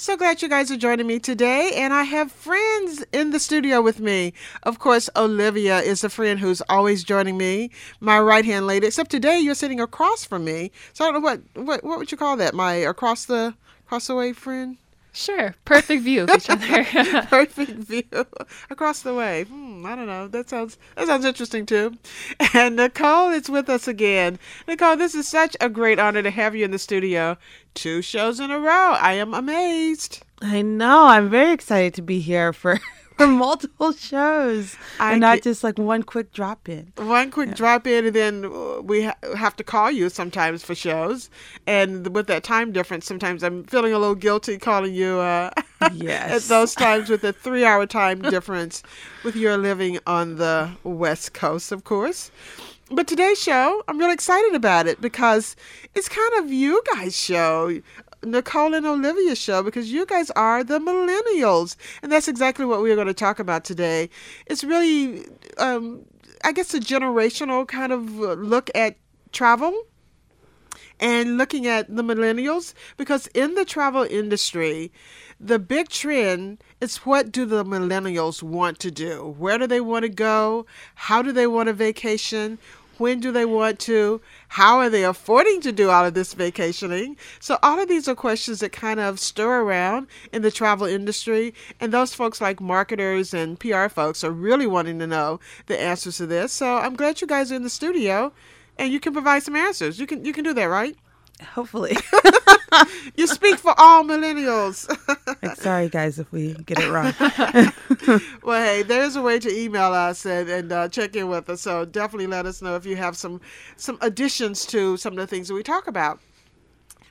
So glad you guys are joining me today, and I have friends in the studio with me. Of course, Olivia is a friend who's always joining me, my right hand lady. Except today, you're sitting across from me, so I don't know what what what would you call that? My across the across the way friend. Sure. Perfect view of each other. Perfect view across the way. Hmm, I don't know. That sounds that sounds interesting too. And Nichole is with us again. Nichole, this is such a great honor to have you in the studio. Two shows in a row. I am amazed. I know. I'm very excited to be here for for multiple shows I and not get- just like one quick drop in. One quick drop in, and then we ha- have to call you sometimes for shows. And with that time difference, sometimes I'm feeling a little guilty calling you uh, at those times with a three hour time difference with your living on the West Coast, of course. But today's show, I'm really excited about it because it's kind of you guys' show. Nichole and Olivia show because you guys are the millennials. And that's exactly what we're going to talk about today. It's really, um, I guess, a generational kind of look at travel and looking at the millennials because in the travel industry the big trend is what do the millennials want to do where do they want to go how do they want to vacation when do they want to how are they affording to do all of this vacationing so all of these are questions that kind of stir around in the travel industry and those folks like marketers and pr folks are really wanting to know the answers to this so i'm glad you guys are in the studio and you can provide some answers. You can you can do that, right? Hopefully. You speak for all millennials. like, sorry, guys, if we get it wrong. well, hey, there's a way to email us and, and uh, check in with us. So definitely let us know if you have some some additions to some of the things that we talk about.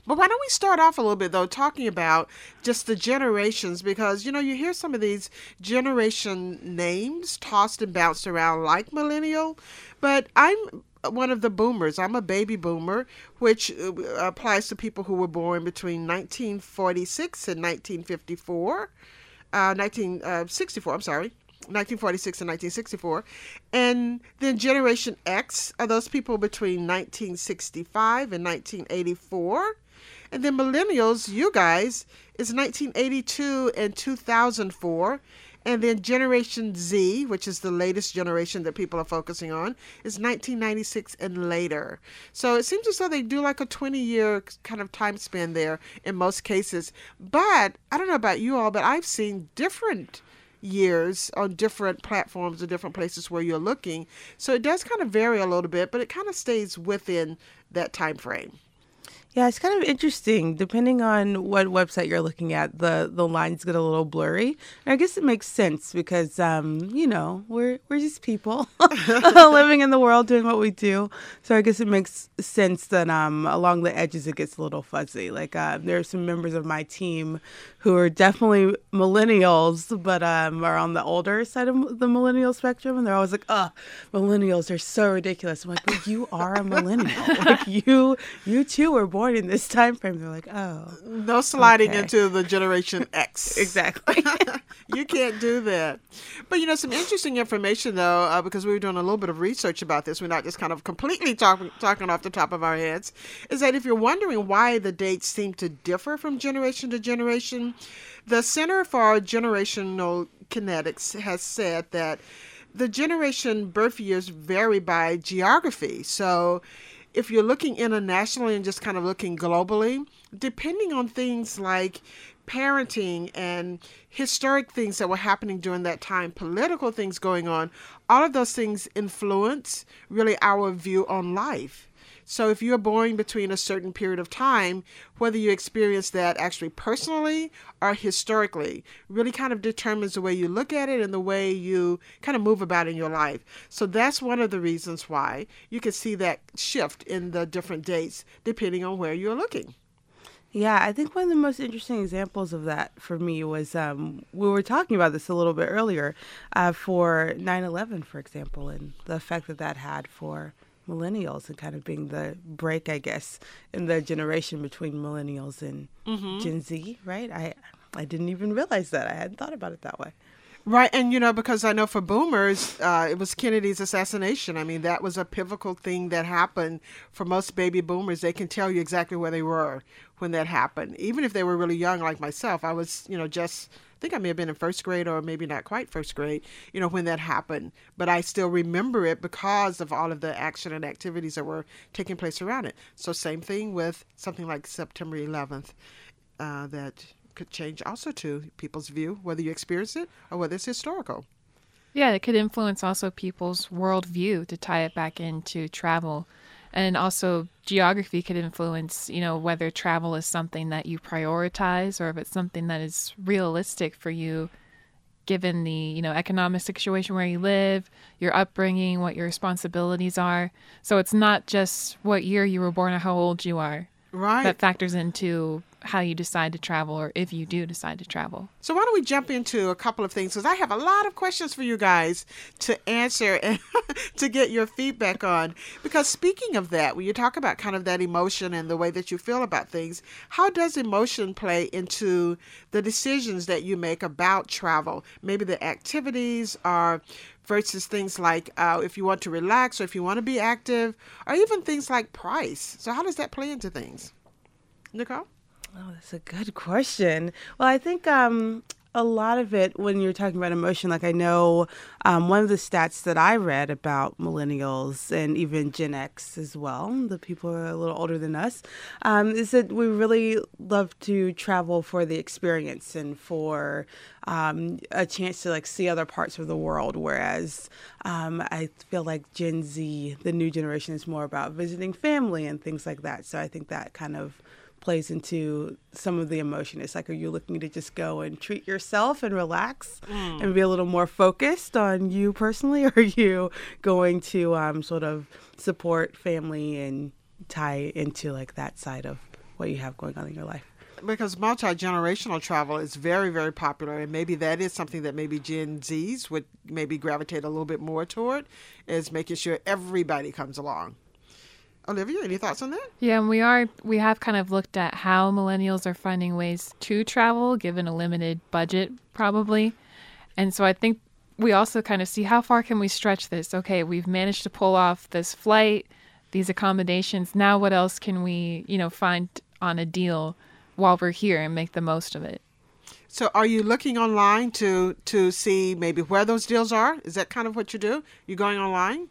But why don't we start off a little bit though, talking about just the generations because you know you hear some of these generation names tossed and bounced around like millennial, but I'm one of the boomers. I'm a baby boomer, which uh, applies to people who were born between 1946 and 1954, uh, 1964. I'm sorry. 1946 and 1964. And then Generation X are those people between 1965 and 1984. And then Millennials, you guys, is 1982 and 2004. And then Generation Z, which is the latest generation that people are focusing on, is 1996 and later. So it seems as though they do like a 20 year kind of time span there in most cases. But I don't know about you all, but I've seen different years on different platforms or different places where you're looking. So it does kind of vary a little bit, but it kind of stays within that time frame. Yeah, it's kind of interesting. Depending on what website you're looking at, the the lines get a little blurry. And I guess it makes sense because um, you know, we're we're just people living in the world doing what we do. So I guess it makes sense that um along the edges it gets a little fuzzy. Like uh, there are some members of my team who are definitely millennials, but um are on the older side of the millennial spectrum, and they're always like, "Oh, millennials are so ridiculous." I'm like, "But you are a millennial. like you you too were born in this time frame." They're like, "Oh, No sliding Okay. into the Generation X. exactly." you can't do that. But you know, some interesting information though, uh, because we were doing a little bit of research about this. We're not just kind of completely talking talking off the top of our heads. Is that if you're wondering why the dates seem to differ from generation to generation, the Center for Generational Kinetics has said that the generation birth years vary by geography. So if you're looking internationally and just kind of looking globally, depending on things like parenting and historic things that were happening during that time, political things going on, all of those things influence really our view on life. So if you're born between a certain period of time, whether you experience that actually personally or historically, really kind of determines the way you look at it and the way you kind of move about in your life. So that's one of the reasons why you can see that shift in the different dates depending on where you're looking. Yeah, I think one of the most interesting examples of that for me was um, we were talking about this a little bit earlier uh, for 9 11, for example, and the effect that that had for millennials and kind of being the break, I guess, in the generation between millennials and Mm-hmm. Gen Z, right? I, I didn't even realize that. I hadn't thought about it that way. Right, and you know, because I know for boomers, uh, it was Kennedy's assassination. I mean, that was a pivotal thing that happened for most baby boomers. They can tell you exactly where they were when that happened, even if they were really young, like myself. I was, you know, just I think I may have been in first grade or maybe not quite first grade, you know, when that happened. But I still remember it because of all of the action and activities that were taking place around it. So same thing with something like September 11th, uh, that could change also to people's view, whether you experience it or whether it's historical. Yeah, it could influence also people's worldview to tie it back into travel. And also, geography could influence, you know, whether travel is something that you prioritize or if it's something that is realistic for you, given the, you know, economic situation where you live, your upbringing, what your responsibilities are. So it's not just what year you were born or how old you are Right. that factors into how you decide to travel or if you do decide to travel. So why don't we jump into a couple of things because I have a lot of questions for you guys to answer and to get your feedback on. Because speaking of that, when you talk about kind of that emotion and the way that you feel about things, how does emotion play into the decisions that you make about travel? Maybe the activities are versus things like uh, if you want to relax or if you want to be active or even things like price. So how does that play into things? Nichole? Oh, that's a good question. Well, I think um, a lot of it, when you're talking about emotion, like I know um, one of the stats that I read about millennials and even Gen X as well, the people are a little older than us, um, is that we really love to travel for the experience and for um, a chance to like see other parts of the world. Whereas um, I feel like Gen Z, the new generation, is more about visiting family and things like that. So I think that kind of plays into some of the emotion. It's like, are you looking to just go and treat yourself and relax and be a little more focused on you personally? Or are you going to um, sort of support family and tie into like that side of what you have going on in your life? because multi-generational travel is very very popular and maybe that is something that maybe gen z's would maybe gravitate a little bit more toward is making sure everybody comes along olivia any thoughts on that Yeah, and we are we have kind of looked at how millennials are finding ways to travel given a limited budget probably. And so I think we also kind of see how far can we stretch this? Okay, we've managed to pull off this flight, these accommodations. Now what else can we, you know, find on a deal while we're here and make the most of it? so are you looking online to to see maybe where those deals are is that kind of what you do you going online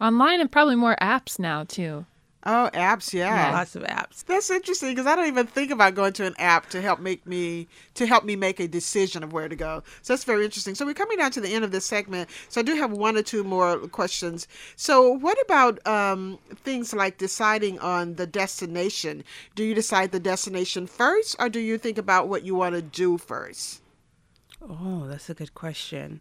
Online and probably more apps now too. oh apps yeah, Lots of apps. That's interesting because I don't even think about going to an app to help make me to help me make a decision of where to go. So that's very interesting. So we're coming down to the end of this segment. So I do have one or two more questions. So what about um, things like deciding on the destination? Do you decide the destination first, or do you think about what you want to do first? Oh, that's a good question.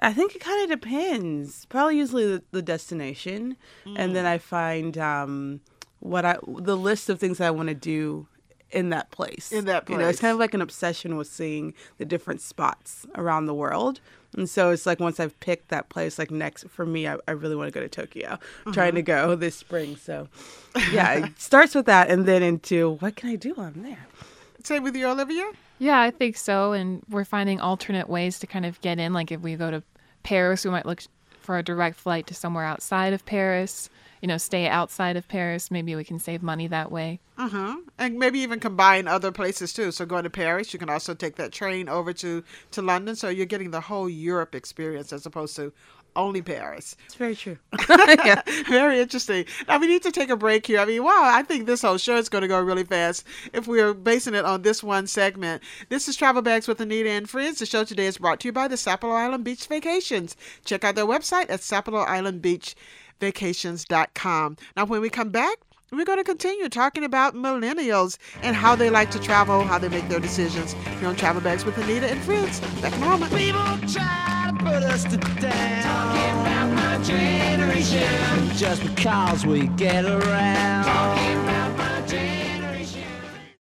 I think it kind of depends. Probably usually the, the destination, and then I find um, what I the list of things that I want to do in that place. In that place, you know, it's kind of like an obsession with seeing the different spots around the world. And so it's like once I've picked that place, like next for me, I, I really want to go to Tokyo. I'm trying to go this spring. So yeah, it starts with that, and then into what can I do on there. Same with you, Olivia. Yeah, I think so. And we're finding alternate ways to kind of get in. Like if we go to Paris, we might look for a direct flight to somewhere outside of Paris. You know, stay outside of Paris. Maybe we can save money that way. Uh huh. And maybe even combine other places too. So going to Paris, you can also take that train over to to London. So you're getting the whole Europe experience as opposed to only Paris. It's very true. yeah, very interesting. Now we need to take a break here. I mean, wow, I think this whole show is going to go really fast if we are basing it on this one segment. This is Travel Bags with Annita and Friends. The show today is brought to you by the Sapelo Island Beach Vacations. Check out their website at sapeloislandbeachvacations.com. Now, when we come back, we're going to continue talking about millennials and how they like to travel, how they make their decisions here on Travel Bags with Annita and Friends. Back in a moment. Put us to down. Talking about my generation. Just because we get around.